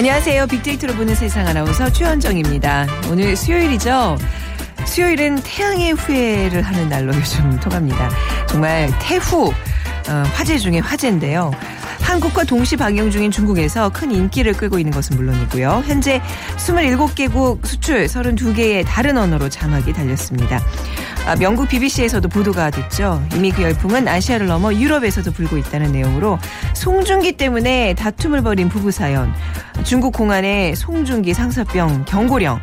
안녕하세요. 빅데이터로 보는 세상 아나운서 최현정입니다. 오늘 수요일이죠. 수요일은 태양의 후예를 하는 날로 요즘 통합니다. 정말 태후 어, 화제 중에 화제인데요. 한국과 동시 방영 중인 중국에서 큰 인기를 끌고 있는 것은 물론이고요. 현재 27개국 수출 32개의 다른 언어로 자막이 달렸습니다. 아, 영국 BBC에서도 보도가 됐죠. 이미 그 열풍은 아시아를 넘어 유럽에서도 불고 있다는 내용으로 송중기 때문에 다툼을 벌인 부부 사연, 중국 공안의 송중기 상사병 경고령,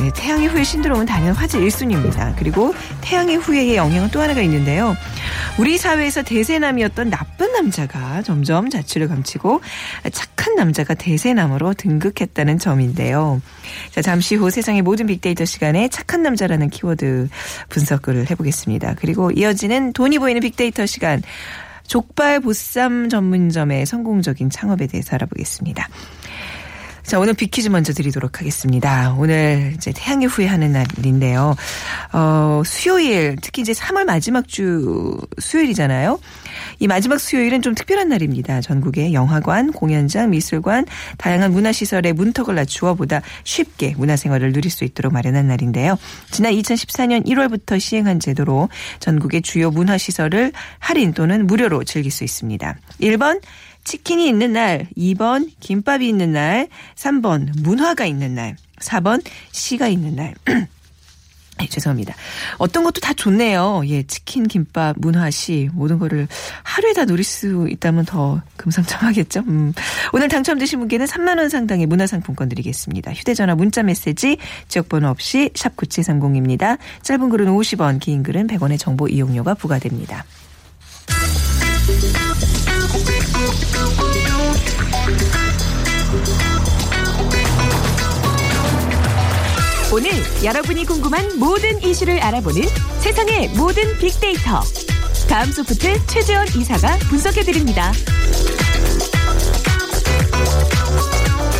예, 태양의 후예 신드롬은 단연 화제 1순위입니다. 그리고 태양의 후예의 영향은 또 하나가 있는데요. 우리 사회에서 대세남이었던 나쁜 남자가 점점 자취를 감추고 착한 남자가 대세남으로 등극했다는 점인데요. 자, 잠시 후 세상의 모든 빅데이터 시간에 착한 남자라는 키워드 분석을 해보겠습니다. 그리고 이어지는 돈이 보이는 빅데이터 시간 족발 보쌈 전문점의 성공적인 창업에 대해서 알아보겠습니다. 자, 오늘 빅퀴즈 먼저 드리도록 하겠습니다. 오늘 이제 태양의 후예하는 날인데요. 어, 수요일, 특히 이제 3월 마지막 주 수요일이잖아요. 이 마지막 수요일은 좀 특별한 날입니다. 전국의 영화관, 공연장, 미술관, 다양한 문화시설의 문턱을 낮추어 보다 쉽게 문화생활을 누릴 수 있도록 마련한 날인데요. 지난 2014년 1월부터 시행한 제도로 전국의 주요 문화시설을 할인 또는 무료로 즐길 수 있습니다. 1번, 치킨이 있는 날, 2번 김밥이 있는 날, 3번 문화가 있는 날, 4번 시가 있는 날. 네, 죄송합니다. 어떤 것도 다 좋네요. 예, 치킨, 김밥, 문화 시 모든 거를 하루에 다 누릴 수 있다면 더 금상첨화겠죠. 음. 오늘 당첨되신 분께는 3만 원 상당의 문화상품권 드리겠습니다. 휴대전화 문자 메시지 지역번호 없이 샵 9730입니다. 짧은 글은 50원, 긴 글은 100원의 정보 이용료가 부과됩니다. 여러분이 궁금한 모든 이슈를 알아보는 세상의 모든 빅데이터. 다음 소프트 최재원 이사가 분석해드립니다.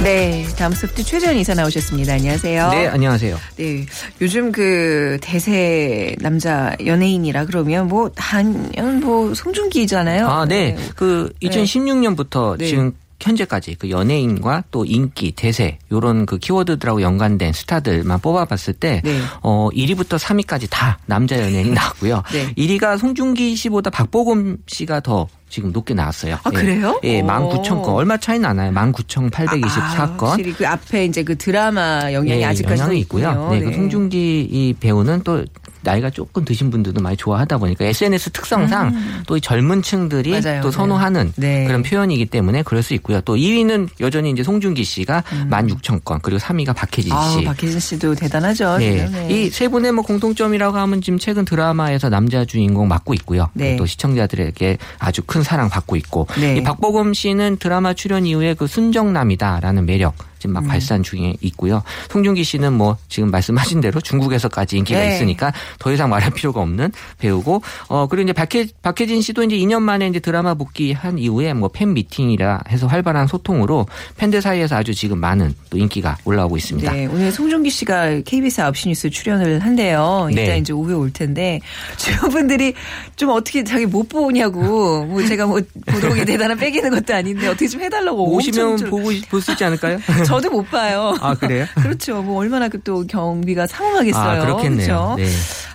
네, 다음 소프트 최재원 이사 나오셨습니다. 안녕하세요. 네, 안녕하세요. 네, 요즘 그 대세 남자 연예인이라 그러면 뭐 단연 뭐 송중기잖아요. 아, 네. 그 2016년부터 네. 지금 현재까지 그 연예인과 또 인기, 대세 요런 그 키워드들하고 연관된 스타들만 뽑아봤을 때 네. 어, 1위부터 3위까지 다 남자 연예인이 나왔고요. 네. 1위가 송중기 씨보다 박보검 씨가 더 지금 높게 나왔어요. 아, 그래요? 예, 오. 19,000건. 얼마 차이는 안 나요. 19,824건. 아, 확실히 그 앞에 이제 그 드라마 영향이 예, 아직까지도 영향이 있고요. 네, 그 송중기 이 배우는 또 나이가 조금 드신 분들도 많이 좋아하다 보니까 SNS 특성상 또이 젊은 층들이 음. 맞아요. 또 선호하는 네. 그런 표현이기 때문에 그럴 수 있고요. 또 2위는 여전히 이제 송중기 씨가 16,000건 그리고 3위가 박혜진 음. 아, 씨. 박혜진 씨도 대단하죠. 네. 지금. 이세 분의 뭐 공통점이라고 하면 지금 최근 드라마에서 남자 주인공 맡고 있고요. 네. 또 시청자들에게 아주 큰 사랑 받고 있고 네. 이 박보검 씨는 드라마 출연 이후에 그 순정남이다라는 매력 지금 막 음. 발산 중에 있고요. 송중기 씨는 뭐 지금 말씀하신 대로 중국에서까지 인기가 네. 있으니까 더 이상 말할 필요가 없는 배우고 어 그리고 이제 박혜, 박혜진 씨도 이제 2년 만에 이제 드라마 복귀한 이후에 뭐 팬 미팅이라 해서 활발한 소통으로 팬들 사이에서 아주 지금 많은 또 인기가 올라오고 있습니다. 네, 오늘 송중기 씨가 KBS 9시 뉴스 출연을 한대요. 이따 네. 이제 오후에 올 텐데 주변 분들이 좀 어떻게 자기 못 보냐고 뭐 제가 뭐 보도록이 대단한 빼기는 것도 아닌데 어떻게 좀 해달라고 오시면 보고 볼 수 있지 않을까요? 저도 못 봐요. 아, 그래요? 그렇죠. 뭐 얼마나 그또 경비가 삼엄하겠어요. 아, 그렇겠네요. 그렇죠? 네.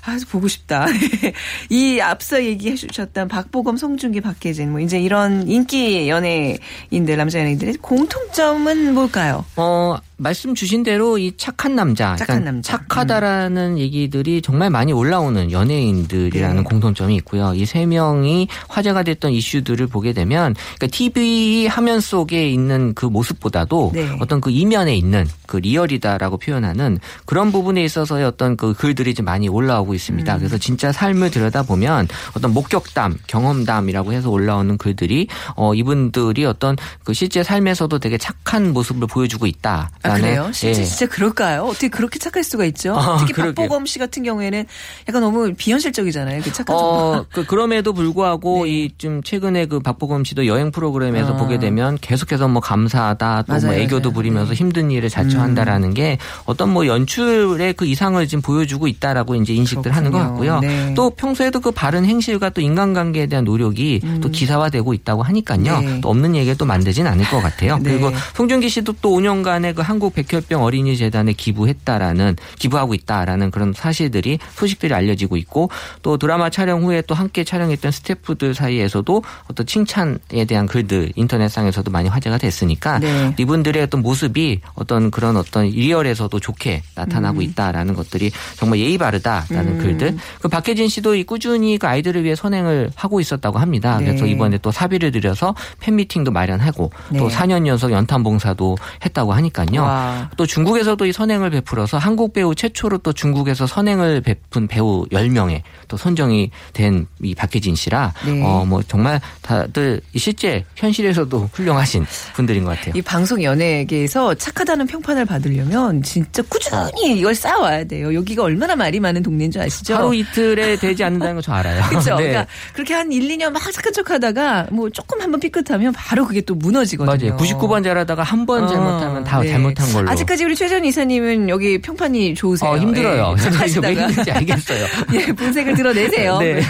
아, 보고 싶다. 이 앞서 얘기해 주셨던 박보검, 송중기, 박혜진 뭐 이제 이런 인기 연예인들 남자 연예인들의 공통점은 뭘까요? 어, 말씀 주신 대로 이 착한 남자, 착한 그러니까 남자. 착하다라는 얘기들이 정말 많이 올라오는 연예인들이라는 네. 공통점이 있고요. 이 세 명이 화제가 됐던 이슈들을 보게 되면, 그러니까 TV 화면 속에 있는 그 모습보다도 네. 어떤 그 이면에 있는 그 리얼이다라고 표현하는 그런 부분에 있어서의 어떤 그 글들이 좀 많이 올라오고 있습니다. 음. 그래서 진짜 삶을 들여다 보면 어떤 목격담, 경험담이라고 해서 올라오는 글들이 어 이분들이 어떤 그 실제 삶에서도 되게 착한 모습을 보여주고 있다라는 아, 그래요? 실제 예. 진짜 그럴까요? 어떻게 그렇게 착할 수가 있죠? 아, 특히 그러게요. 박보검 씨 같은 경우에는 약간 너무 비현실적이잖아요. 그 착한 어, 그, 그럼에도 불구하고 네. 이좀 최근에 그 박보검 씨도 여행 프로그램에서 아. 보게 되면 계속해서 뭐 감사하다 또 뭐 애교도 맞아요. 부리면서 네. 힘든 일을 자처한다라는 게 어떤 뭐 연출의 그 이상을 지금 보여주고 있다라고 이제 인식들 하는 것 그렇군요. 같고요. 네. 또 평소에도 그 바른 행실과 또 인간관계에 대한 노력이 또 기사화되고 있다고 하니까요. 음. 네. 또 없는 얘기를 또 만들진 않을 것 같아요. 네. 그리고 송중기 씨도 또 5년간의 그 한국 백혈병 어린이 재단에 기부했다라는 기부하고 있다라는 그런 사실들이 소식들이 알려지고 있고 또 드라마 촬영 후에 또 함께 촬영했던 스태프들 사이에서도 어떤 칭찬에 대한 글들 인터넷상에서도 많이 화제가 됐으니까 네. 이분들의 어떤 모습이 어떤 그런 어떤 리얼에서도 좋게 음. 나타나고 있다라는 것들이 정말 예의 바르다라는 글들. 그 박혜진 씨도 이 꾸준히 그 아이들을 위해 선행을 하고 있었다고 합니다. 네. 그래서 이번에 또 사비를 들여서 팬미팅도 마련하고 네. 또 4년 연속 연탄 봉사도 했다고 하니까요. 와. 또 중국에서도 이 선행을 베풀어서 한국 배우 최초로 또 중국에서 선행을 베푼 배우 10명에 또 선정이 된 이 박혜진 씨라 네. 어뭐 정말 다들 이 실제 현실에서도 훌륭하신 분들인 것 같아요. 이 방송 연예계에서 착하다는 평판을 받으려면 진짜 꾸준히 이걸 쌓아와야 돼요. 여기가 얼마나 말이 많은 동네인 줄 아시죠? 하루 이틀에 되지 않는다는 거 저 알아요. 그렇죠. 네. 그러니까 그렇게 한 1, 2년 막 착한 척하다가 뭐 조금 한번 삐끗하면 바로 그게 또 무너지거든요. 맞아요. 99번 잘하다가 한번 어, 잘못하면 다 네. 잘못한 걸로. 아직까지 우리 최전 이사님은 여기 평판이 좋으세요. 어, 힘들어요. 예, 저도 이게 왜 착하시다가. 힘든지 알겠어요. 예, 본색을 드러내세요. 네.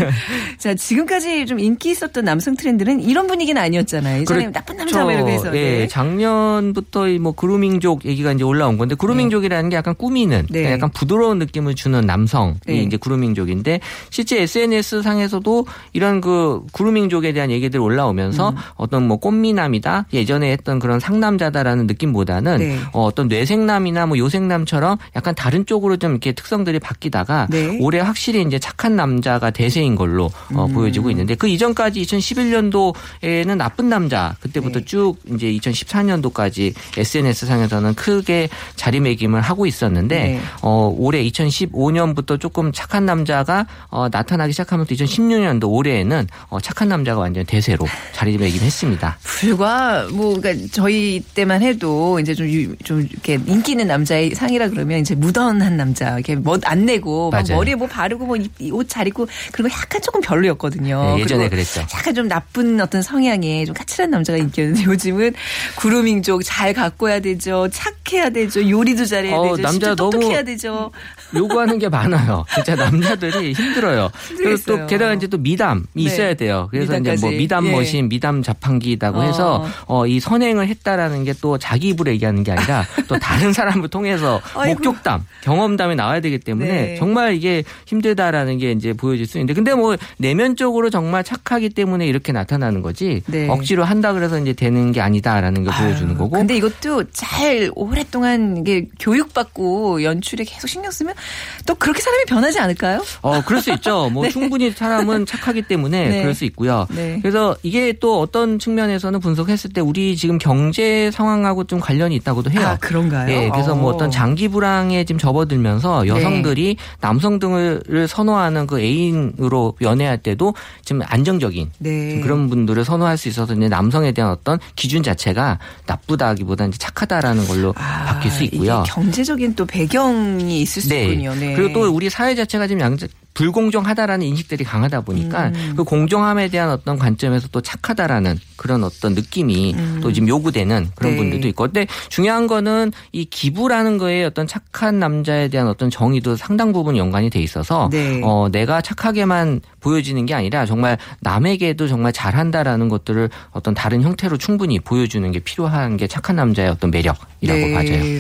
자, 지금까지 좀 인기 있었던 남성 트렌드는 이런 분위기는 아니었잖아요. 예전에 그래- 나쁜 남자 뭐 이러고 해서. 예, 네. 작년부터 이뭐 그루밍족 얘기가 이제 올라온 건데 그루밍족이라는 게 약간 꾸미는 네. 약간 부드러운 느낌을 주는 남성이 네. 이제 그루밍족인데 실제 SNS 상에서도 이런 그 그루밍족에 대한 얘기들이 올라오면서 음. 어떤 뭐 꽃미남이다 예전에 했던 그런 상남자다라는 느낌보다는 네. 어, 어떤 뇌생남이나 뭐 요생남처럼 약간 다른 쪽으로 좀 이렇게 특성들이 바뀌다가 네. 올해 확실히 이제 착한 남자가 대세인 걸로 어, 음. 보여지고 있는데 그 이전까지 2011년도에는 나쁜 남자 그때부터 네. 쭉 이제 2014년도까지 SNS 상에서는 크게 자리매김을 하고 있었는데 네. 어, 올해 2015년부터 조금 착한 남자가 어, 나타나기 시작하면서 2016년도 올해에는 어, 착한 남자가 완전 대세로 자리매김했습니다. 불과 뭐 그러니까 저희 때만 해도 이제 좀, 유- 좀 이렇게 인기 있는 남자의 상이라 그러면 이제 무던한 남자 이렇게 뭐안 내고. 머리에 뭐 바르고 뭐 옷 잘 입고 거 약간 조금 별로였거든요. 네, 예전에 그리고 그랬죠. 약간 좀 나쁜 어떤 성향의 좀 까칠한 남자가 인기였는데 요즘은 구루밍족 잘 가꿔야 되죠. 착해야 되죠. 요리도 잘해야 어, 되죠. 남자 너무 똑똑해야 되죠. 요구하는 게 많아요. 진짜 남자들이 힘들어요. 그리고. 또 게다가 이제 또 미담이 네. 있어야 돼요. 그래서 이제 뭐 미담까지. 미담 예. 머신, 미담 자판기라고 어. 해서 어, 이 선행을 했다라는 게 또 자기 입으로 얘기하는 게 아니라 또 다른 사람을 통해서 아이고. 목격담, 경험담이 나와야 되기 때문에 네. 정말 이게 힘들다라는 게 이제 보여질 수 있는데 근데 뭐 내면적으로 정말 착하기 때문에 이렇게 나타나는 거지 네. 억지로 한다 그래서 이제 되는 게 아니다라는 걸 보여주는 아유, 거고 근데 이것도 잘 오랫동안 이게 교육받고 연출에 계속 신경 쓰면 또 그렇게 사람이 변하 지 않을까요? 어, 그럴 수 있죠. 뭐 충분히 사람은 착하기 때문에 네. 그럴 수 있고요. 네. 그래서 이게 또 어떤 측면에서는 분석했을 때 우리 지금 경제 상황하고 좀 관련이 있다고도 해요. 아, 그런가요? 예, 그래서 뭐 어. 어떤 장기 불황에 지금 접어들면서 여성들이 남성 등을 선호하는 그 애인으로 연애할 때도 좀 안정적인 네. 좀 그런 분들을 선호할 수 있어서 이제 남성에 대한 어떤 기준 자체가 나쁘다기보다는 착하다라는 걸로 아, 바뀔 수 있고요. 경제적인 또 배경이 있을 수 있군요. 네. 그리고 또 우리 사회 자체가 지금 양 불공정하다라는 인식들이 강하다 보니까 음. 그 공정함에 대한 어떤 관점에서 또 착하다라는 그런 어떤 느낌이 음. 또 지금 요구되는 그런 네. 분들도 있고. 근데 중요한 거는 이 기부라는 거에 어떤 착한 남자에 대한 어떤 정의도 상당 부분 연관이 돼 있어서 네. 어 내가 착하게만 보여지는 게 아니라 정말 남에게도 정말 잘한다라는 것들을 어떤 다른 형태로 충분히 보여주는 게 필요한 게 착한 남자의 어떤 매력이라고 네. 봐져요.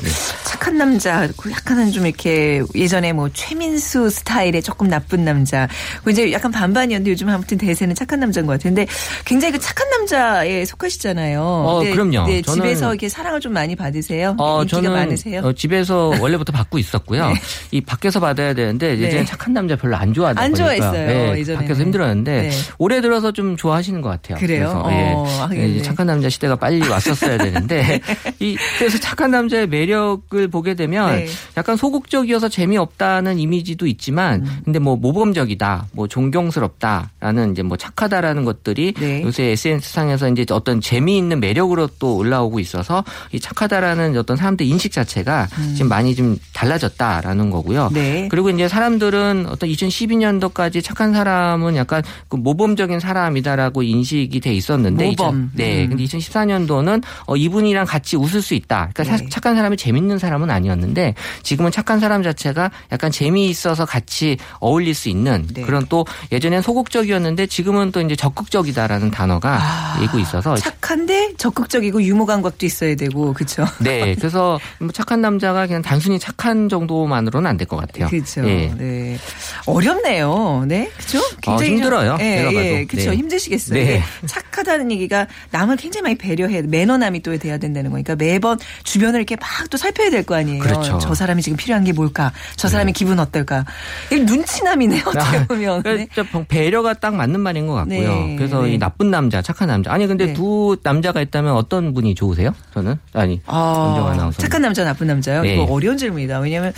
네. 착한 남자, 그 약간은 좀 이렇게 예전에 뭐 최민수 스타일의 조금 나쁜 남자. 그 이제 약간 반반이었는데 요즘 아무튼 대세는 착한 남자인 것 같은데 굉장히 그 착한 남자에 속하시잖아요. 어, 그럼요. 네, 저는- 집에서 이렇게 사랑을 좀 많이 받으세요. 어, 인기가 저는 많으세요? 어, 집에서 원래부터 받고 있었고요. 네. 이 밖에서 받아야 되는데 네. 이제는 착한 남자 별로 안 좋아하다 안 보니까 좋아했어요, 예, 예전에는. 밖에서 힘들었는데 네. 올해 들어서 좀 좋아하시는 것 같아요. 그래요? 그래서, 예. 어, 하겠네. 이제 착한 남자 시대가 빨리 왔었어야 되는데 이 그래서 착한 남자의 매력을 보게 되면 네. 약간 소극적이어서 재미없다는 이미지도 있지만 음. 근데 뭐 모범적이다, 뭐 존경스럽다라는 이제 뭐 착하다라는 것들이 네. 요새 SNS 상에서 이제 어떤 재미있는 매력으로 또 올라오고 있어서 이 착하다라는 어떤 사람들 인식 자체가 지금 많이 좀 달라졌다라는 거고요. 음. 네. 그리고 이제 사람들은 어떤 2012년도까지 착한 사람은 약간 그 모범적인 사람이다라고 인식이 돼 있었는데 모범. 2000 네. 음. 근데 2014년도는 어 이분이랑 같이 웃을 수 있다. 그러니까 사- 네. 착한 사람이 재밌는 사람은 아니었는데 지금은 착한 사람 자체가 약간 재미있어서 같이 어울릴 수 있는 네. 그런 또 예전엔 소극적이었는데 지금은 또 이제 적극적이다라는 단어가 아, 일고 있어서 착한데 적극적이고 유머 감각도 있어야 되고 그렇죠. 네. 그래서 뭐 착한 남자가 그냥 단순히 착한 정도만으로는 안 될 것 같아요. 그렇죠. 예. 네. 어렵네요. 네. 그렇죠? 어, 힘들어요. 예, 제가 봐도. 예. 그렇죠. 네. 힘드시겠어요. 네. 예. 착하다는 얘기가 남을 굉장히 많이 배려해 매너남이 또 돼야 된다는 거니까 매번 주변을 이렇게 막 또 살펴야 될 거 아니에요. 그렇죠. 저 사람이 지금 필요한 게 뭘까? 저 사람의 기분 어떨까? 눈치남이네요. 어떻게 보면. 네. 그러니까 진짜 배려가 딱 맞는 말인 것 같고요. 네, 그래서 네. 이 나쁜 남자, 착한 남자. 아니 근데 네. 두 남자가 있다면 어떤 분이 좋으세요? 저는 아니 아나운서. 착한 남자, 나쁜 남자요? 네. 이거 어려운 질문이다. 왜냐하면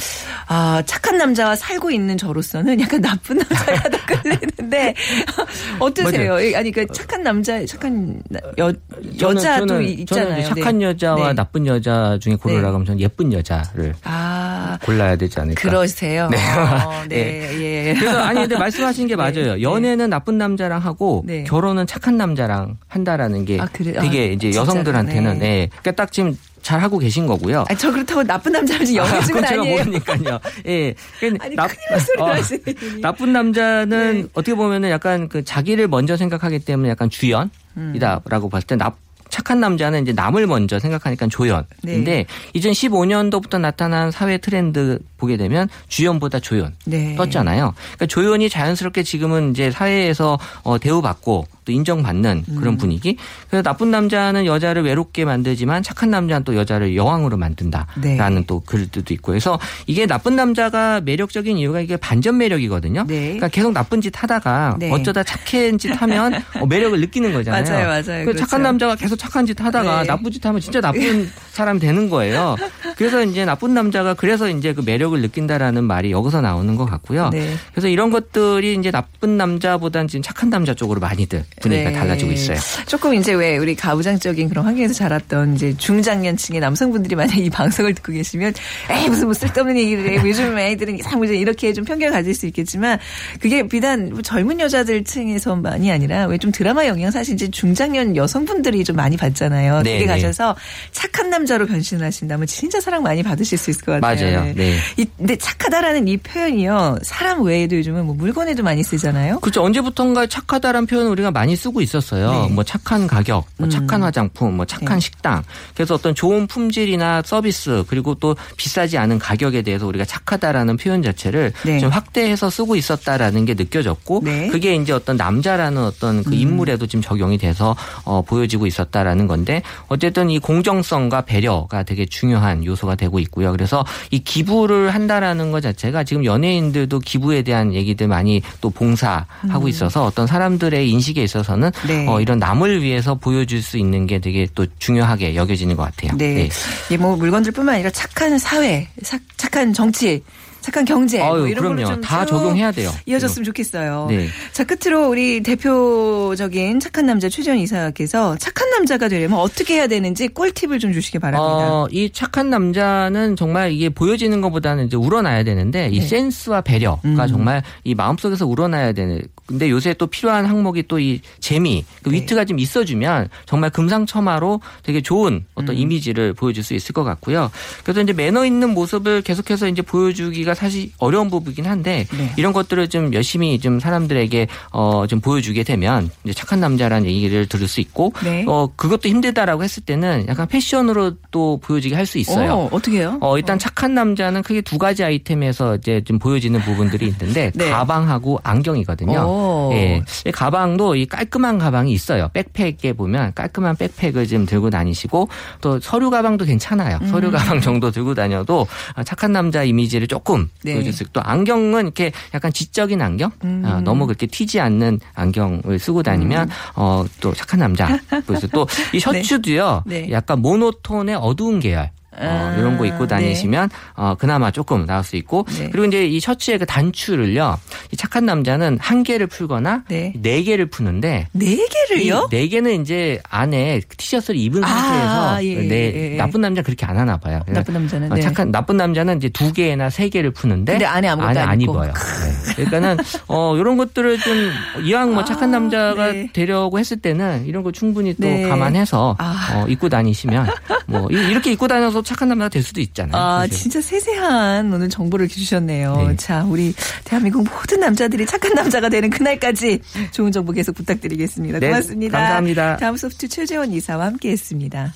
아 착한 남자와 살고 있는 저로서는 약간 나쁜 남자가 더 끌리는데 어떠세요? 아니 그 착한 남자, 착한 나- 여 여자도 저는, 있잖아요. 저는 착한 네. 여자와 네. 나쁜 여자 중에 고르라고 네. 하면 저는 예쁜 여자 를 아 골라야 되지 않을까. 그러세요. 네. 어, 네. 예. 그래서 아니 근데 말씀하신 게 맞아요. 연애는 나쁜 남자랑 하고 네. 결혼은 착한 남자랑 한다라는 게 아, 그래? 되게 아, 이제 여성들한테는. 네. 그러니까 딱 지금 잘 하고 계신 거고요. 아, 저 그렇다고 나쁜 남자를 준건 제가 아니에요. 모르니까요. 예. 그러니까 아니 나- 큰일 날 어, 하시네. 나쁜 남자는 네. 어떻게 보면은 약간 그 자기를 먼저 생각하기 때문에 약간 주연 이다라고 봤을 때 나, 착한 남자는 이제 남을 먼저 생각하니까 조연인데 네. 2015년도부터 나타난 사회 트렌드 보게 되면 주연보다 조연 네. 떴잖아요. 그러니까 조연이 자연스럽게 지금은 이제 사회에서 어, 대우받고 또 인정받는 음. 그런 분위기. 그래서 나쁜 남자는 여자를 외롭게 만들지만 착한 남자는 또 여자를 여왕으로 만든다라는 네. 또 글들도 있고. 그래서 이게 나쁜 남자가 매력적인 이유가 이게 반전 매력이거든요. 네. 그러니까 계속 나쁜 짓 하다가 네. 어쩌다 착한 짓 하면 어, 매력을 느끼는 거잖아요. 맞아요, 맞아요. 그 그렇죠. 착한 남자가 계속 착한 짓 하다가 네. 나쁜 짓 하면 진짜 나쁜 사람이 되는 거예요. 그래서 이제 나쁜 남자가 그래서 이제 그 매력을 느낀다라는 말이 여기서 나오는 것 같고요. 네. 그래서 이런 것들이 이제 나쁜 남자보다는 지금 착한 남자 쪽으로 많이들 분위기가 네. 달라지고 있어요. 조금 이제 왜 우리 가부장적인 그런 환경에서 자랐던 이제 중장년층의 남성분들이 만약 이 방송을 듣고 계시면 에이 무슨 뭐 쓸데없는 얘기를 해 요즘 애들은 이상하게 이렇게 좀 편견을 가질 수 있겠지만 그게 비단 뭐 젊은 여자들 층에서만이 아니라 왜 좀 드라마 영향 사실 이제 중장년 여성분들이 좀 많이 받잖아요. 네, 그게 네. 가셔서 착한 남자로 변신하신다면 진짜 사랑 많이 받으실 수 있을 것 같아요. 맞아요. 네. 이, 근데 착하다라는 이 표현이요 사람 외에도 요즘은 뭐 물건에도 많이 쓰잖아요. 그렇죠. 언제부턴가 착하다라는 표현을 우리가 많이 쓰고 있었어요. 네. 뭐 착한 가격, 뭐 음. 착한 화장품, 뭐 착한 네. 식당. 그래서 어떤 좋은 품질이나 서비스 그리고 또 비싸지 않은 가격에 대해서 우리가 착하다라는 표현 자체를 네. 좀 확대해서 쓰고 있었다라는 게 느껴졌고 네. 음. 그게 이제 어떤 남자라는 어떤 그 인물에도 지금 적용이 돼서 어, 보여지고 있었다 라는 건데 어쨌든 이 공정성과 배려가 되게 중요한 요소가 되고 있고요. 그래서 이 기부를 한다라는 것 자체가 지금 연예인들도 기부에 대한 얘기들 많이 또 봉사하고 있어서 어떤 사람들의 인식에 있어서는 음. 네. 어, 이런 남을 위해서 보여줄 수 있는 게 되게 또 중요하게 여겨지는 것 같아요. 네. 이게 뭐 물건들뿐만 아니라 착한 사회, 사- 착한 정치, 착한 경제 뭐 아유, 이런 걸로 그럼요. 좀다쭉 적용해야 돼요. 이어졌으면 좋겠어요. 네. 자 끝으로 우리 대표적인 착한 남자 최전 이사께서 착한 남자가 되려면 어떻게 해야 되는지 꿀팁을 좀 주시기 바랍니다. 어, 이 착한 남자는 정말 이게 보여지는 것보다는 이제 우러나야 되는데 이 네. 센스와 배려가 음. 정말 이 마음속에서 우러나야 되는. 근데 요새 또 필요한 항목이 또 이 재미, 그 네. 위트가 좀 있어주면 정말 금상첨화로 되게 좋은 어떤 음. 이미지를 보여줄 수 있을 것 같고요. 그래서 이제 매너 있는 모습을 계속해서 이제 보여주기가 사실 어려운 부분이긴 한데 네. 이런 것들을 좀 열심히 좀 사람들에게 어 좀 보여주게 되면 이제 착한 남자라는 얘기를 들을 수 있고 네. 어 그것도 힘들다라고 했을 때는 약간 패션으로 또 보여지게 할 수 있어요. 어, 어떻게 해요? 어, 일단 착한 남자는 크게 두 가지 아이템에서 이제 좀 보여지는 부분들이 있는데 네. 가방하고 안경이거든요. 오. 오. 예. 이 가방도 이 깔끔한 가방이 있어요. 백팩에 보면 깔끔한 백팩을 좀 들고 다니시고 또 서류 가방도 괜찮아요. 음. 서류 가방 정도 들고 다녀도 착한 남자 이미지를 조금 네. 보여줄 수 있고 또 안경은 이렇게 약간 지적인 안경, 음. 어, 너무 그렇게 튀지 않는 안경을 쓰고 다니면 어, 또 착한 남자. 그래서 또 이 셔츠도요. 네. 약간 모노톤의 어두운 계열. 어, 아, 이런 거 입고 다니시면 어, 그나마 조금 나을 수 있고 네. 그리고 이제 이 셔츠의 그 단추를요 이 착한 남자는 한 개를 풀거나 네. 네 개를 푸는데 네 개를요? 이네 개는 이제 안에 티셔츠를 입은 아, 상태에서 예, 네, 예, 예. 나쁜 남자 는 그렇게 안 하나 봐요. 나쁜 남자는 어, 네. 착한 나쁜 남자는 이제 두 개나 세 개를 푸는데 근데 안에 아무것도 안 안. 입어요. 네. 그러니까는 어 이런 것들을 좀 이왕 뭐 아, 착한 남자가 네. 되려고 했을 때는 이런 거 충분히 또 네. 감안해서 아. 어, 입고 다니시면 뭐 이- 이렇게 입고 다녀서 착한 남자가 될 수도 있잖아요. 아, 사실. 진짜 세세한 오늘 정보를 주셨네요. 네. 자, 우리 대한민국 모든 남자들이 착한 남자가 되는 그날까지 좋은 정보 계속 부탁드리겠습니다. 네, 고맙습니다. 감사합니다. 다음 소프트 최재원 이사와 함께 했습니다.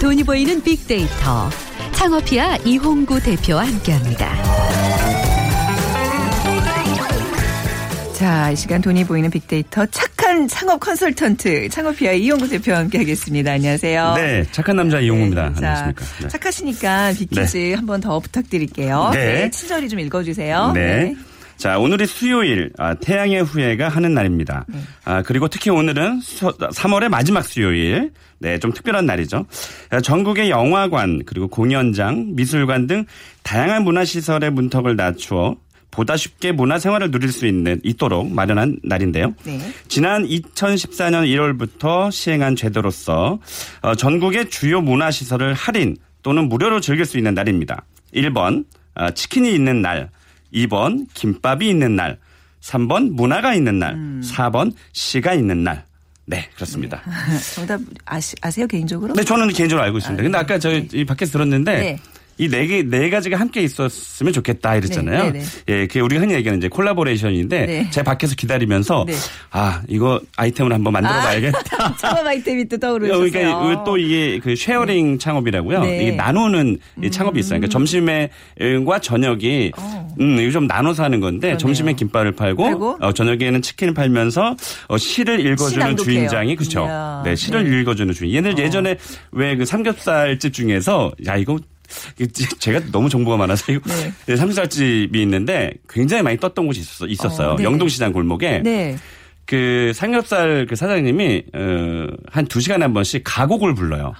돈이 보이는 빅데이터. 창업피아 이홍구 대표와 함께합니다. 자, 이 시간 돈이 보이는 빅데이터 착한 창업 컨설턴트 창업피아 이용구 대표와 함께 하겠습니다. 안녕하세요. 네, 착한 남자 이용호입니다. 네, 자, 안녕하십니까. 네. 착하시니까 빅퀴즈 한번 더 부탁드릴게요. 네. 친절히 좀 읽어주세요. 네. 자, 오늘이 수요일, 아, 태양의 후예가 하는 날입니다. 네. 아, 그리고 특히 오늘은 수, 3월의 마지막 수요일. 네, 좀 특별한 날이죠. 아, 전국의 영화관, 그리고 공연장, 미술관 등 다양한 문화시설의 문턱을 낮추어 보다 쉽게 문화 생활을 누릴 수 있는, 있도록 마련한 날인데요. 네. 지난 2014년 1월부터 시행한 제도로서 어, 전국의 주요 문화 시설을 할인 또는 무료로 즐길 수 있는 날입니다. 1번 어, 치킨이 있는 날, 2번 김밥이 있는 날, 3번 문화가 있는 날, 음. 4번 시가 있는 날. 네, 그렇습니다. 정답 아시, 아세요 개인적으로? 네, 저는 개인적으로 알고 있습니다. 근데 아까 저희 이 밖에서 들었는데 네. 이네 개, 네 가지가 함께 있었으면 좋겠다 이랬잖아요. 네, 네, 예, 그게 우리가 흔히 얘기하는 이제 콜라보레이션인데 네. 제가 밖에서 기다리면서 네. 아, 이거 아이템을 한번 만들어 봐야겠다. 창업 아이템이 또 떠오르셨어요. 그러니까 이또 이게 그 sharing 창업이라고요. 네. 이게 나누는 이 창업이 있어요. 그러니까 점심에과 저녁이 어. 음, 이거 좀 나눠서 하는 건데 그러네요. 점심에 김밥을 팔고? 어, 저녁에는 치킨을 팔면서 어, 시를 읽어주는. 주인장이 그렇죠. 네, 시를 읽어주는 주인. 얘는 예전에 왜 그 삼겹살집 중에서 야 이거 제가 너무 정보가 많아서 이거 네. 네, 삼겹살집이 있는데 굉장히 많이 떴던 곳이 있었어, 있었어요. 어, 네. 영동시장 골목에 네. 그 삼겹살 그 사장님이 어, 한두 시간에 한 번씩 가곡을 불러요.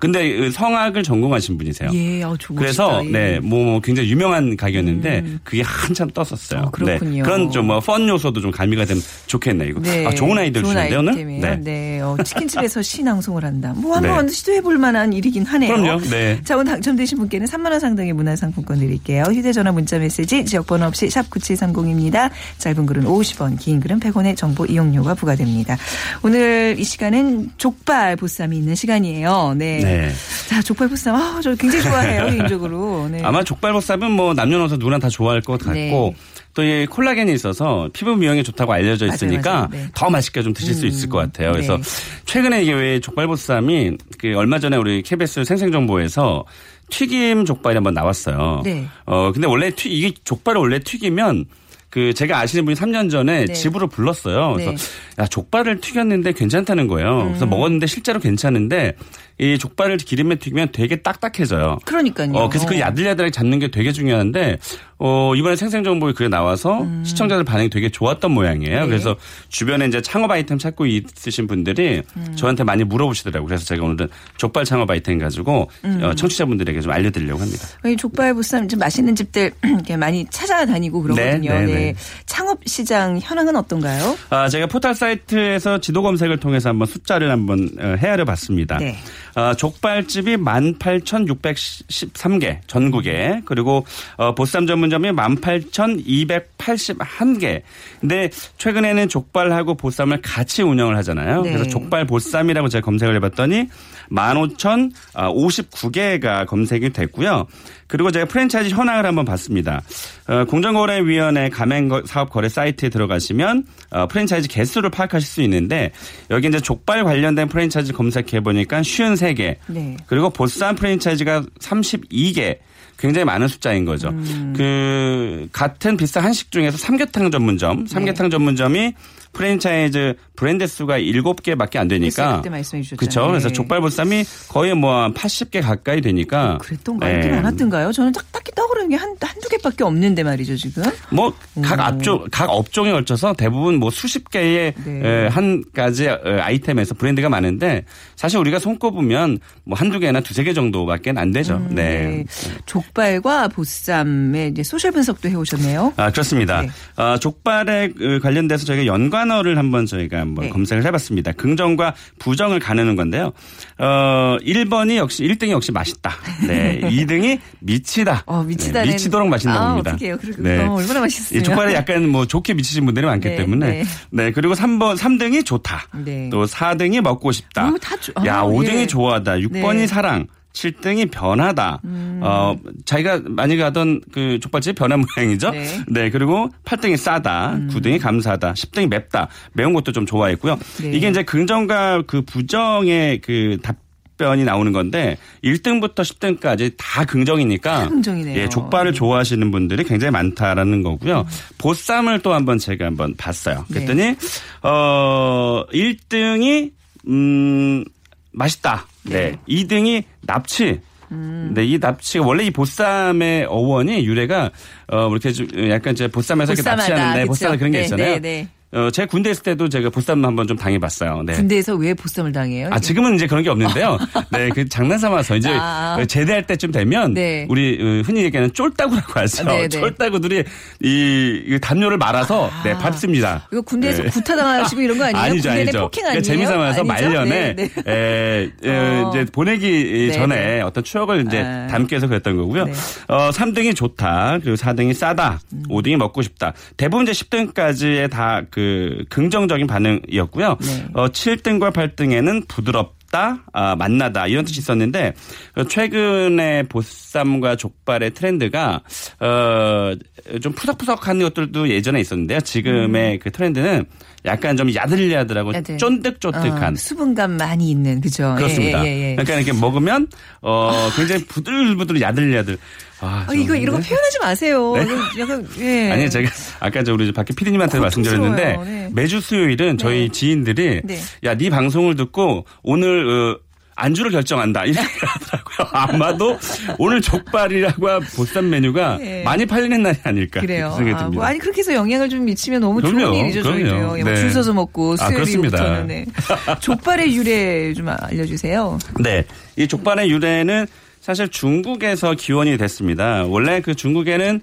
근데 그 성악을 전공하신 분이세요. 아. 예, 아, 좋 그래서. 예. 음. 네, 뭐, 뭐 굉장히 유명한 가게였는데 그게 한참 떴었어요. 어, 그렇군요. 네, 그런 좀뭐 펀 요소도 좀 가미가 되면 좋겠네 이거. 네. 아, 좋은 아이디어 좋은 주는데 오늘. 아이템이에요. 네. 어, 치킨집에서 시 낭송을 한다. 뭐 한번 네. 시도해볼 만한 일이긴 하네요. 그럼요. 네. 자, 오늘 당첨되신 분께는 3만 원 상당의 문화상품권 드릴게요. 휴대전화 문자메시지 지역번호 없이 샵 9730입니다. 짧은 글은 50원, 긴 글은 100원의 정보 이용료가 부과됩니다. 오늘 이 시간은 족발 보쌈이 있는 시간이에요. 네. 네. 자, 족발 보쌈. 아, 저 굉장히 좋아해요, 개인적으로. 네. 아마 족발보쌈은 뭐 남녀노소 누구나 다 좋아할 것 같고 네. 또이 콜라겐이 있어서 피부 미용에 좋다고 알려져 맞아요, 있으니까 맞아요. 네. 더 맛있게 좀 드실 수 있을 것 같아요. 그래서 네. 최근에 이게 왜 족발보쌈이 그 얼마 전에 우리 KBS 생생정보에서 튀김 족발이 한번 나왔어요. 네. 어 근데 원래 튀 이게 족발을 원래 튀기면 그 제가 아시는 분이 3년 전에 네. 집으로 불렀어요. 그래서 네. 야 족발을 튀겼는데 괜찮다는 거예요. 음. 그래서 먹었는데 실제로 괜찮은데 이 족발을 기름에 튀기면 되게 딱딱해져요. 그러니까요. 어, 그래서 그 야들야들하게 잡는 게 되게 중요한데, 어, 이번에 생생정보에 그게 나와서 시청자들 반응이 되게 좋았던 모양이에요. 음. 네. 그래서 주변에 이제 창업 아이템 찾고 있으신 분들이 음. 저한테 많이 물어보시더라고요. 그래서 제가 오늘은 족발 창업 아이템 가지고 음. 어, 청취자분들에게 좀 알려드리려고 합니다. 이 족발 보쌈 좀 맛있는 집들 이렇게 많이 찾아다니고 그러거든요. 네, 네, 네, 네. 창업 시장 현황은 어떤가요? 아, 제가 포털 사이트에서 지도 검색을 통해서 한번 숫자를 한번 어, 헤아려 봤습니다. 네. 아, 족발집이 18,613개 전국에 그리고 어, 보쌈 전문점이 81개. 근데 최근에는 족발하고 보쌈을 같이 운영을 하잖아요. 네. 그래서 족발 보쌈이라고 제가 검색을 해봤더니 15,059개가 검색이 됐고요. 그리고 제가 프랜차이즈 현황을 한번 봤습니다. 어, 공정거래위원회 가맹 사업 거래 사이트에 들어가시면 어, 프랜차이즈 개수를 파악하실 수 있는데 여기 이제 족발 관련된 프랜차이즈 검색해 보니까 53개. 네. 그리고 보쌈 프랜차이즈가 32개. 굉장히 많은 숫자인 거죠. 음. 그 같은 비슷한 한식 중에서 삼계탕 전문점, 네. 삼계탕 전문점이 프랜차이즈 브랜드 수가 7개밖에 안 되니까 그때 말씀해 주셨잖아요. 그렇죠. 그래서 네. 족발보쌈이 거의 뭐 한 80개 가까이 되니까 그랬던가요? 네. 많았던가요? 저는 딱, 딱히 떠오르는 게 한, 한두 개밖에 없는데 말이죠, 지금. 뭐각 음. 업종 각 업종에 걸쳐서 대부분 뭐 수십 개의 네. 에, 한 가지 어, 아이템에서 브랜드가 많은데 사실 우리가 손꼽으면 뭐 한두 개나 두세 개 정도밖에 안 되죠. 음, 네. 족발과 보쌈의 이제 social 분석도 해오셨네요. 아, 그렇습니다. 네. 어, 족발에 그 관련돼서 저희가 연관어를 한번 저희가 한번 네. 검색을 해봤습니다. 긍정과 부정을 가누는 건데요. 어, 1번이 역시, 1등이 역시 맛있다. 네. 2등이 미치다. 어, 미 치다는. 네, 미치도록 맛있는 아, 겁니다. 어떡해요. 그리고 네. 그거 얼마나 맛있어요. 이 족발에 약간 뭐 좋게 미치신 분들이 많기 네, 때문에. 네. 네. 그리고 3번, 3등이 좋다. 네. 또 4등이 먹고 싶다. 어, 다 좋- 야, 아, 5등이 예. 좋아하다. 6번이 네. 사랑. 7등이 변하다. 어, 자기가 많이 가던 그 족발집 변한 모양이죠. 네. 네. 그리고 8등이 싸다. 9등이 감사하다. 10등이 맵다. 매운 것도 좀 좋아했고요. 네. 이게 이제 긍정과 그 부정의 그 답 변이 나오는 건데 1등부터 10등까지 다 긍정이니까 다 긍정이네요. 예, 족발을 좋아하시는 분들이 굉장히 많다라는 거고요. 보쌈을 또 한번 제가 한번 봤어요. 네. 그랬더니 어 1등이 음 맛있다. 네. 2등이 납치. 음. 네, 이 납치가 원래 이 보쌈의 어원이 유래가 어 이렇게 좀 약간 이제 보쌈에서 이렇게 보쌈하다, 납치하는데 그쵸? 보쌈 그런 게 네, 있잖아요. 네, 네. 어, 제가 군대 있을 때도 제가 보쌈 한번 좀 당해봤어요. 네. 군대에서 왜 보쌈을 당해요? 아, 지금은 이제 그런 게 없는데요. 네, 그 장난 삼아서 이제 아. 제대할 때쯤 되면 네. 우리 어, 흔히 얘기하는 쫄따구라고 하죠. 네, 네. 쫄따구들이 이, 이 담요를 말아서 네, 밟습니다. 이거 군대에서 네. 구타당하시고 이런 거 아니에요? 아니죠, 아니죠. 폭행 아니에요? 재미삼아서 아니죠? 말년에 네, 네. 에, 에, 어. 이제 보내기 네, 전에 네. 어떤 추억을 이제 아. 담기 위해서 그랬던 거고요. 네. 어, 3등이 좋다. 그리고 4등이 싸다. 음. 5등이 먹고 싶다. 대부분 이제 10등까지의 다그 긍정적인 반응이었고요. 네. 어, 7등과 8등에는 부드럽 다, 아, 만나다 이런 뜻이 있었는데 어, 최근에 보쌈과 족발의 트렌드가 어, 좀 푸석푸석한 것들도 예전에 있었는데요. 지금의 그 트렌드는 약간 좀 야들야들하고 음. 야들. 쫀득쫀득한 어, 수분감 많이 있는 그죠? 그렇습니다. 예, 예, 예. 그러니까 이렇게 먹으면 어 굉장히 부들부들 야들야들. 아, 아, 이거 좀 이런 거 표현하지 마세요. 네? 약간 예. 아니 제가 아까 저 우리 박희 PD님한테 말씀드렸는데 고통스러워요. 네. 매주 수요일은 저희 지인들이 네. 야네 방송을 듣고 오늘 어, 안주를 결정한다 이렇게 하더라고요. 아마도 오늘 족발이라고 보쌈 메뉴가 네. 많이 팔리는 날이 아닐까 그래요. 생각이 아, 듭니다. 뭐 아니 그렇게 해서 영향을 좀 미치면 너무 그럼요. 좋은 일이죠. 저희도요. 네. 줄 서서 먹고 아. 수요일부터는 네. 족발의 유래 좀 알려주세요. 네. 이 족발의 유래는 사실 중국에서 기원이 됐습니다. 원래 그 중국에는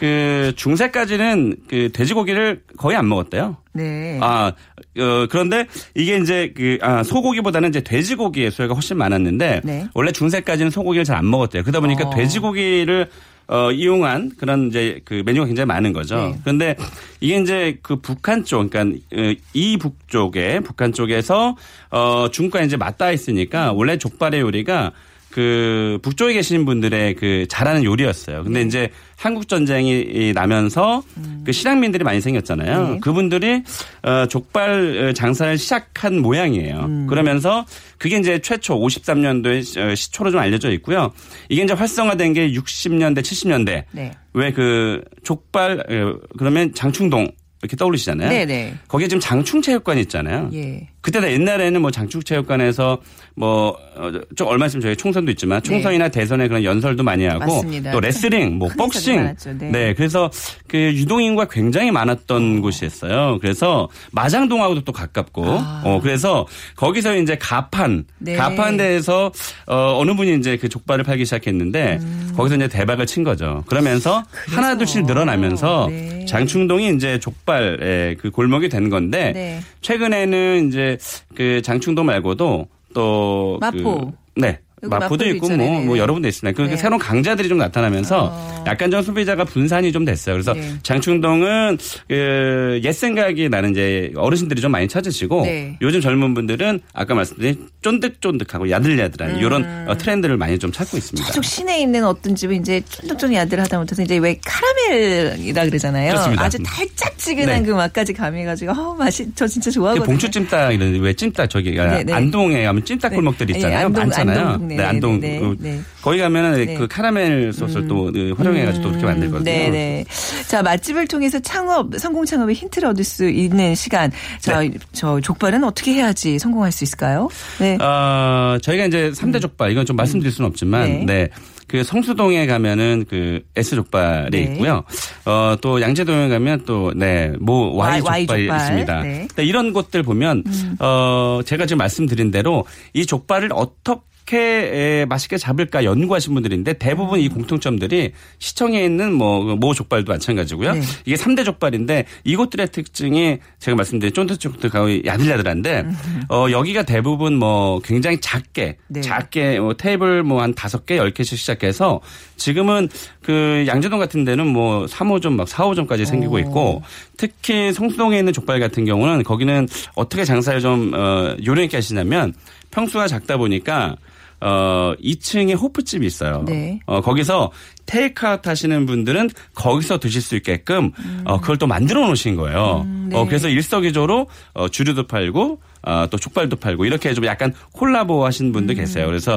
그 중세까지는 그 돼지고기를 거의 안 먹었대요. 네. 아, 어, 그런데 이게 이제 그, 아, 소고기보다는 이제 돼지고기의 수요가 훨씬 많았는데 네. 원래 중세까지는 소고기를 잘 안 먹었대요. 그러다 보니까 어. 돼지고기를 어, 이용한 그런 이제 그 메뉴가 굉장히 많은 거죠. 네. 그런데 이게 이제 그 북한 쪽, 그러니까 어, 이북 쪽에 북한 쪽에서 어, 중국과 이제 맞닿아 있으니까 원래 족발의 요리가 그 북쪽에 계시는 분들의 그 잘하는 요리였어요. 네. 근데 이제 한국 전쟁이 나면서 그 실향민들이 많이 생겼잖아요. 음. 네. 그분들이 어 족발 장사를 시작한 모양이에요. 음. 그러면서 그게 이제 최초 53년도에 시초로 좀 알려져 있고요. 이게 이제 활성화된 게 60년대, 70년대. 네. 왜그 족발 어, 그러면 장충동 이렇게 떠올리시잖아요. 네네. 거기에 지금 장충체육관이 있잖아요. 예. 그때는 옛날에는 뭐 장충체육관에서 뭐좀 얼마 있으면 저희 총선도 있지만 총선이나 대선에 그런 연설도 많이 하고 네. 맞습니다. 또 레슬링, 뭐큰 복싱, 많았죠. 네. 그래서 그 유동인구가 굉장히 많았던 곳이었어요. 그래서 마장동하고도 또 가깝고, 어 그래서 거기서 이제 가판, 아. 네. 가판대에서 어 어느 분이 이제 그 족발을 팔기 시작했는데 음. 거기서 이제 대박을 친 거죠. 그러면서 하나 둘씩 늘어나면서 네. 장충동이 이제 족발의 그 골목이 된 건데 네. 최근에는 이제 그 장충동 말고도 또 마포. 그 네. 마포도 있고. 뭐, 네. 뭐 여러 군데 있습니다. 그 네. 새로운 강자들이 좀 나타나면서 어. 약간 좀 소비자가 분산이 좀 됐어요. 그래서 네. 장충동은 그, 옛 생각이 나는 이제 어르신들이 좀 많이 찾으시고 네. 요즘 젊은 분들은 아까 말씀드린 쫀득쫀득하고 야들야들한 이런 음. 어, 트렌드를 많이 좀 찾고 있습니다. 저쪽 시내에 있는 어떤 집은 이제 쫀득쫀득 야들하다 못해서 이제 왜 카라멜이라 그러잖아요. 그렇습니다. 아주 달짝지근한 네. 그 맛까지 가미해가지고 어 맛이 저 진짜 그 좋아하거든요. 봉추 찜닭 이런 왜 찜닭 저기 네, 네. 안동에 가면 찜닭 네. 골목들 예, 있잖아요. 안동, 많잖아요. 안동 동 네. 네, 안동 네, 그 네. 거기 가면은 네. 그 카라멜 소스를 또 그, 활용해가지고 또 그렇게 만들거든요. 네 네. 자, 맛집을 통해서 창업, 성공 창업의 힌트를 얻을 수 있는 시간. 자, 네. 저 족발은 어떻게 해야지 성공할 수 있을까요? 네. 어, 저희가 이제 3대 족발, 이건 좀 말씀드릴 수는 없지만, 네. 네. 그 성수동에 가면은 그 S 족발이 네. 있고요. 어, 또 양재동에 가면 또, 네, 모 Y Y 족발이 족발. 있습니다. 네. 음. 이런 곳들 보면, 어, 제가 지금 말씀드린 대로 이 족발을 어떻게 에, 맛있게 잡을까 연구하신 분들인데 대부분 이 공통점들이 시청에 있는 뭐, 모 족발도 마찬가지고요. 네. 이게 3대 족발인데 이곳들의 특징이 제가 말씀드린 쫀득쫀득하고 야들야들한데 어, 여기가 대부분 뭐 굉장히 작게 네. 작게 뭐 테이블 뭐한 다섯 개, 열 개씩 시작해서 지금은 그 양재동 같은 데는 뭐 3호점 막 4호점까지 생기고 있고 특히 성수동에 있는 족발 같은 경우는 거기는 어떻게 장사를 좀 어, 요령 있게 하시냐면 평수가 작다 보니까 어 2층에 호프집이 있어요. 네. 어 거기서 테이크아웃 하시는 분들은 거기서 드실 수 있게끔 어 그걸 또 만들어 놓으신 거예요. 네. 어 그래서 일석이조로 어 주류도 팔고 어, 또 족발도 팔고 이렇게 좀 약간 콜라보 하신 분들 계세요. 그래서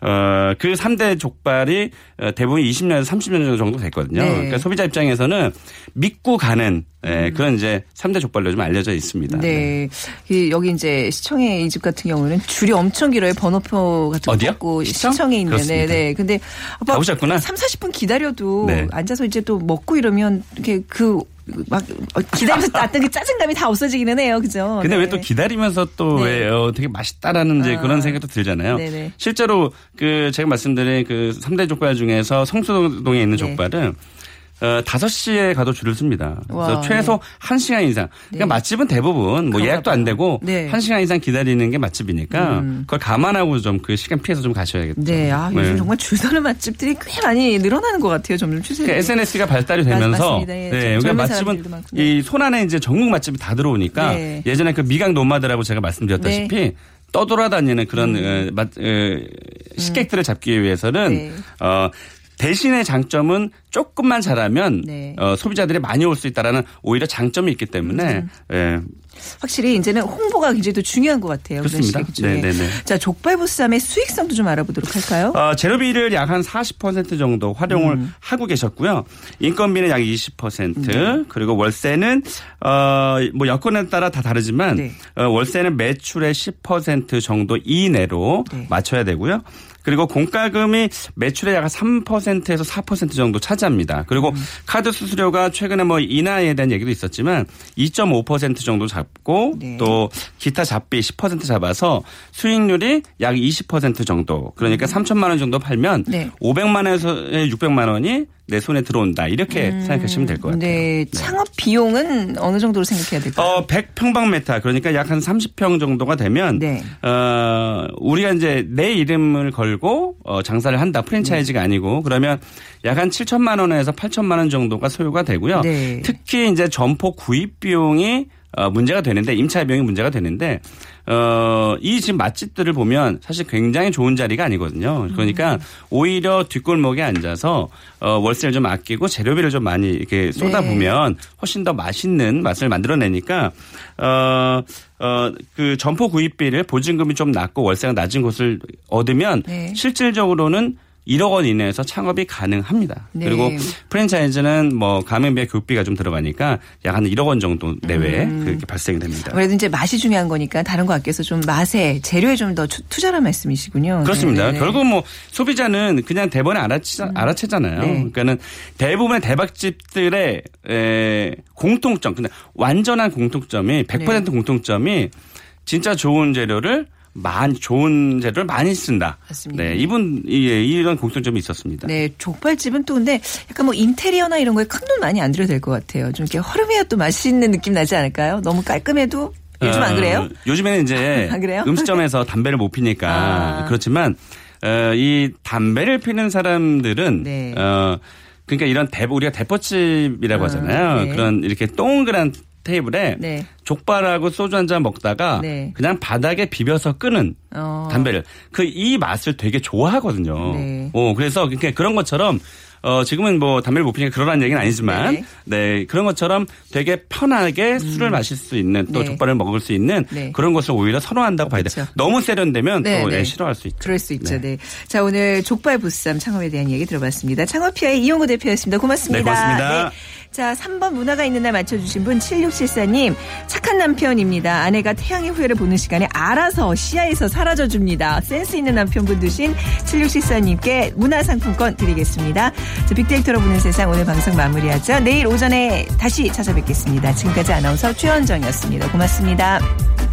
어, 그 3대 족발이 어, 대부분 20년에서 30년 정도 됐거든요. 네. 그러니까 소비자 입장에서는 믿고 가는 예, 그런 이제 3대 족발로 좀 알려져 있습니다. 네. 이 여기 이제 시청에 이 집 같은 경우는 줄이 엄청 길어요. 번호표 같은 거 어디요? 뽑고 시청? 시청에 있는. 네, 네. 근데 막 가보셨구나. 3, 40분 기다려도 네. 앉아서 이제 또 먹고 이러면 이렇게 그 막 기다리면서 났던 그 짜증감이 다 없어지기는 해요. 그죠? 근데 네. 왜또 기다리면서 또 네. 왜 어, 되게 맛있다라는 이제 아. 그런 생각도 들잖아요. 네네. 실제로 그 제가 말씀드린 그 3대 족발 중에서 성수동에 있는 네. 족발은 어, 5시에 가도 줄을 씁니다. 그래서 와, 최소 1시간 이상. 그러니까 네. 맛집은 대부분 뭐 예약도 안. 되고 네. 음. 1시간 이상 기다리는 게 맛집이니까 그걸 감안하고 좀 그 시간 피해서 좀 가셔야겠죠. 네, 아, 요즘 네. 정말 줄 서는 맛집들이 꽤 많이 늘어나는 것 같아요. 점점 추세가. 그러니까 SNS가 발달이 맞- 되면서 맞습니다. 예, 네, 그러니까 맛집은 네. 이 손안에 이제 전국 맛집이 다 들어오니까 네. 예전에 그 미각 노마드라고 제가 말씀드렸다시피 떠돌아다니는 그런 어, 맛, 어, 식객들을 잡기 위해서는 음. 네. 어, 대신의 장점은 조금만 잘하면 네. 어, 소비자들이 많이 올 수 있다라는 오히려 장점이 있기 때문에 예, 확실히 이제는 홍보가 굉장히 또 중요한 것 같아요. 그렇습니다. 시기 중에. 네네네. 자, 족발보쌈의 수익성도 좀 알아보도록 할까요? 어, 재료비를 약 한 40% 정도 활용을 음. 하고 계셨고요. 인건비는 약 20%, 네. 그리고 월세는 어, 뭐 여건에 따라 다 다르지만 네. 어, 월세는 매출의 10% 정도 이내로 네. 맞춰야 되고요. 그리고 공과금이 매출의 약 3%에서 4% 정도 차지합니다. 그리고 음. 카드 수수료가 최근에 뭐 인하에 대한 얘기도 있었지만 2.5% 정도 잡고 네. 또 기타 잡비 10% 잡아서 수익률이 약 20% 정도. 그러니까 3천만 원 정도 팔면 음. 네. 500만 원에서 600만 원이 내 손에 들어온다. 이렇게 생각하시면 될 것 같아요. 네, 창업 비용은 어느 정도로 생각해야 될까요? 어, 100평방메타 그러니까 약 한 30평 정도가 되면 네. 어, 우리가 이제 내 이름을 걸고 어, 장사를 한다. 프랜차이즈가 아니고 그러면 약 한 7천만 원에서 8천만 원 정도가 소요가 되고요. 네. 특히 이제 점포 구입 비용이 어, 문제가 되는데 임차 비용이 문제가 되는데 어, 이 지금 맛집들을 보면 사실 굉장히 좋은 자리가 아니거든요. 그러니까 오히려 뒷골목에 앉아서 어, 월세를 좀 아끼고 재료비를 좀 많이 이렇게 쏟아부으면 훨씬 더 맛있는 맛을 만들어내니까 어, 어, 그 점포 구입비를 보증금이 좀 낮고 월세가 낮은 곳을 얻으면 네. 실질적으로는 1억 원 이내에서 창업이 가능합니다. 네. 그리고 프랜차이즈는 뭐 가맹비와 교육비가 좀 들어가니까 약 한 1억 원 정도 내외에 음. 그렇게 발생이 됩니다. 아무래도 이제 맛이 중요한 거니까 다른 거 아껴서 좀 맛에 재료에 좀 더 투자란 말씀이시군요. 그렇습니다. 네, 네. 결국 뭐 소비자는 그냥 대번에 알아채, 알아채잖아요. 네. 그러니까는 대부분의 대박집들의 에, 공통점, 근데 완전한 공통점이 100% 네. 공통점이 진짜 좋은 재료를 많이 좋은 재료를 많이 쓴다. 맞습니다. 네, 이분 예, 이런 공통점이 있었습니다. 네, 족발집은 또 근데 약간 뭐 인테리어나 이런 거에 큰 돈 많이 안 들여도 될 것 같아요. 좀 이렇게 허름해야 또 맛있는 느낌 나지 않을까요? 너무 깔끔해도 요즘 안 어, 그래요? 요즘에는 이제 안 그래요? 음식점에서 담배를 못 피니까 아. 그렇지만 어, 이 담배를 피는 사람들은 네. 어 그러니까 이런 대 우리가 대포집이라고 아, 하잖아요. 네. 그런 이렇게 동그란 테이블에 네. 족발하고 소주 한 잔 먹다가 네. 그냥 바닥에 비벼서 끄는 어. 담배를 그 이 맛을 되게 좋아하거든요. 네. 어 그래서 그러니까 그런 것처럼 어 지금은 뭐 담배를 못 피니까 그러라는 얘기는 아니지만 네. 네, 그런 것처럼 되게 편하게 술을 마실 수 있는 또 네. 족발을 먹을 수 있는 네. 그런 것을 오히려 선호한다고 봐야 돼요. 그렇죠. 너무 세련되면 네, 또 네. 예, 싫어할 수 있죠. 그럴 수 있죠. 네. 자, 오늘 족발 부쌈 창업에 대한 이야기 들어봤습니다. 창업피아의 이용구 대표였습니다. 고맙습니다. 네, 고맙습니다. 자, 3번 문화가 있는 날 맞춰주신 분 7674님. 착한 남편입니다. 아내가 태양의 후예를 보는 시간에 알아서 시야에서 사라져줍니다. 센스 있는 남편분 두신 7674님께 문화상품권 드리겠습니다. 자, 빅데이터로 보는 세상 오늘 방송 마무리하죠. 내일 오전에 다시 찾아뵙겠습니다. 지금까지 아나운서 최현정이었습니다. 고맙습니다.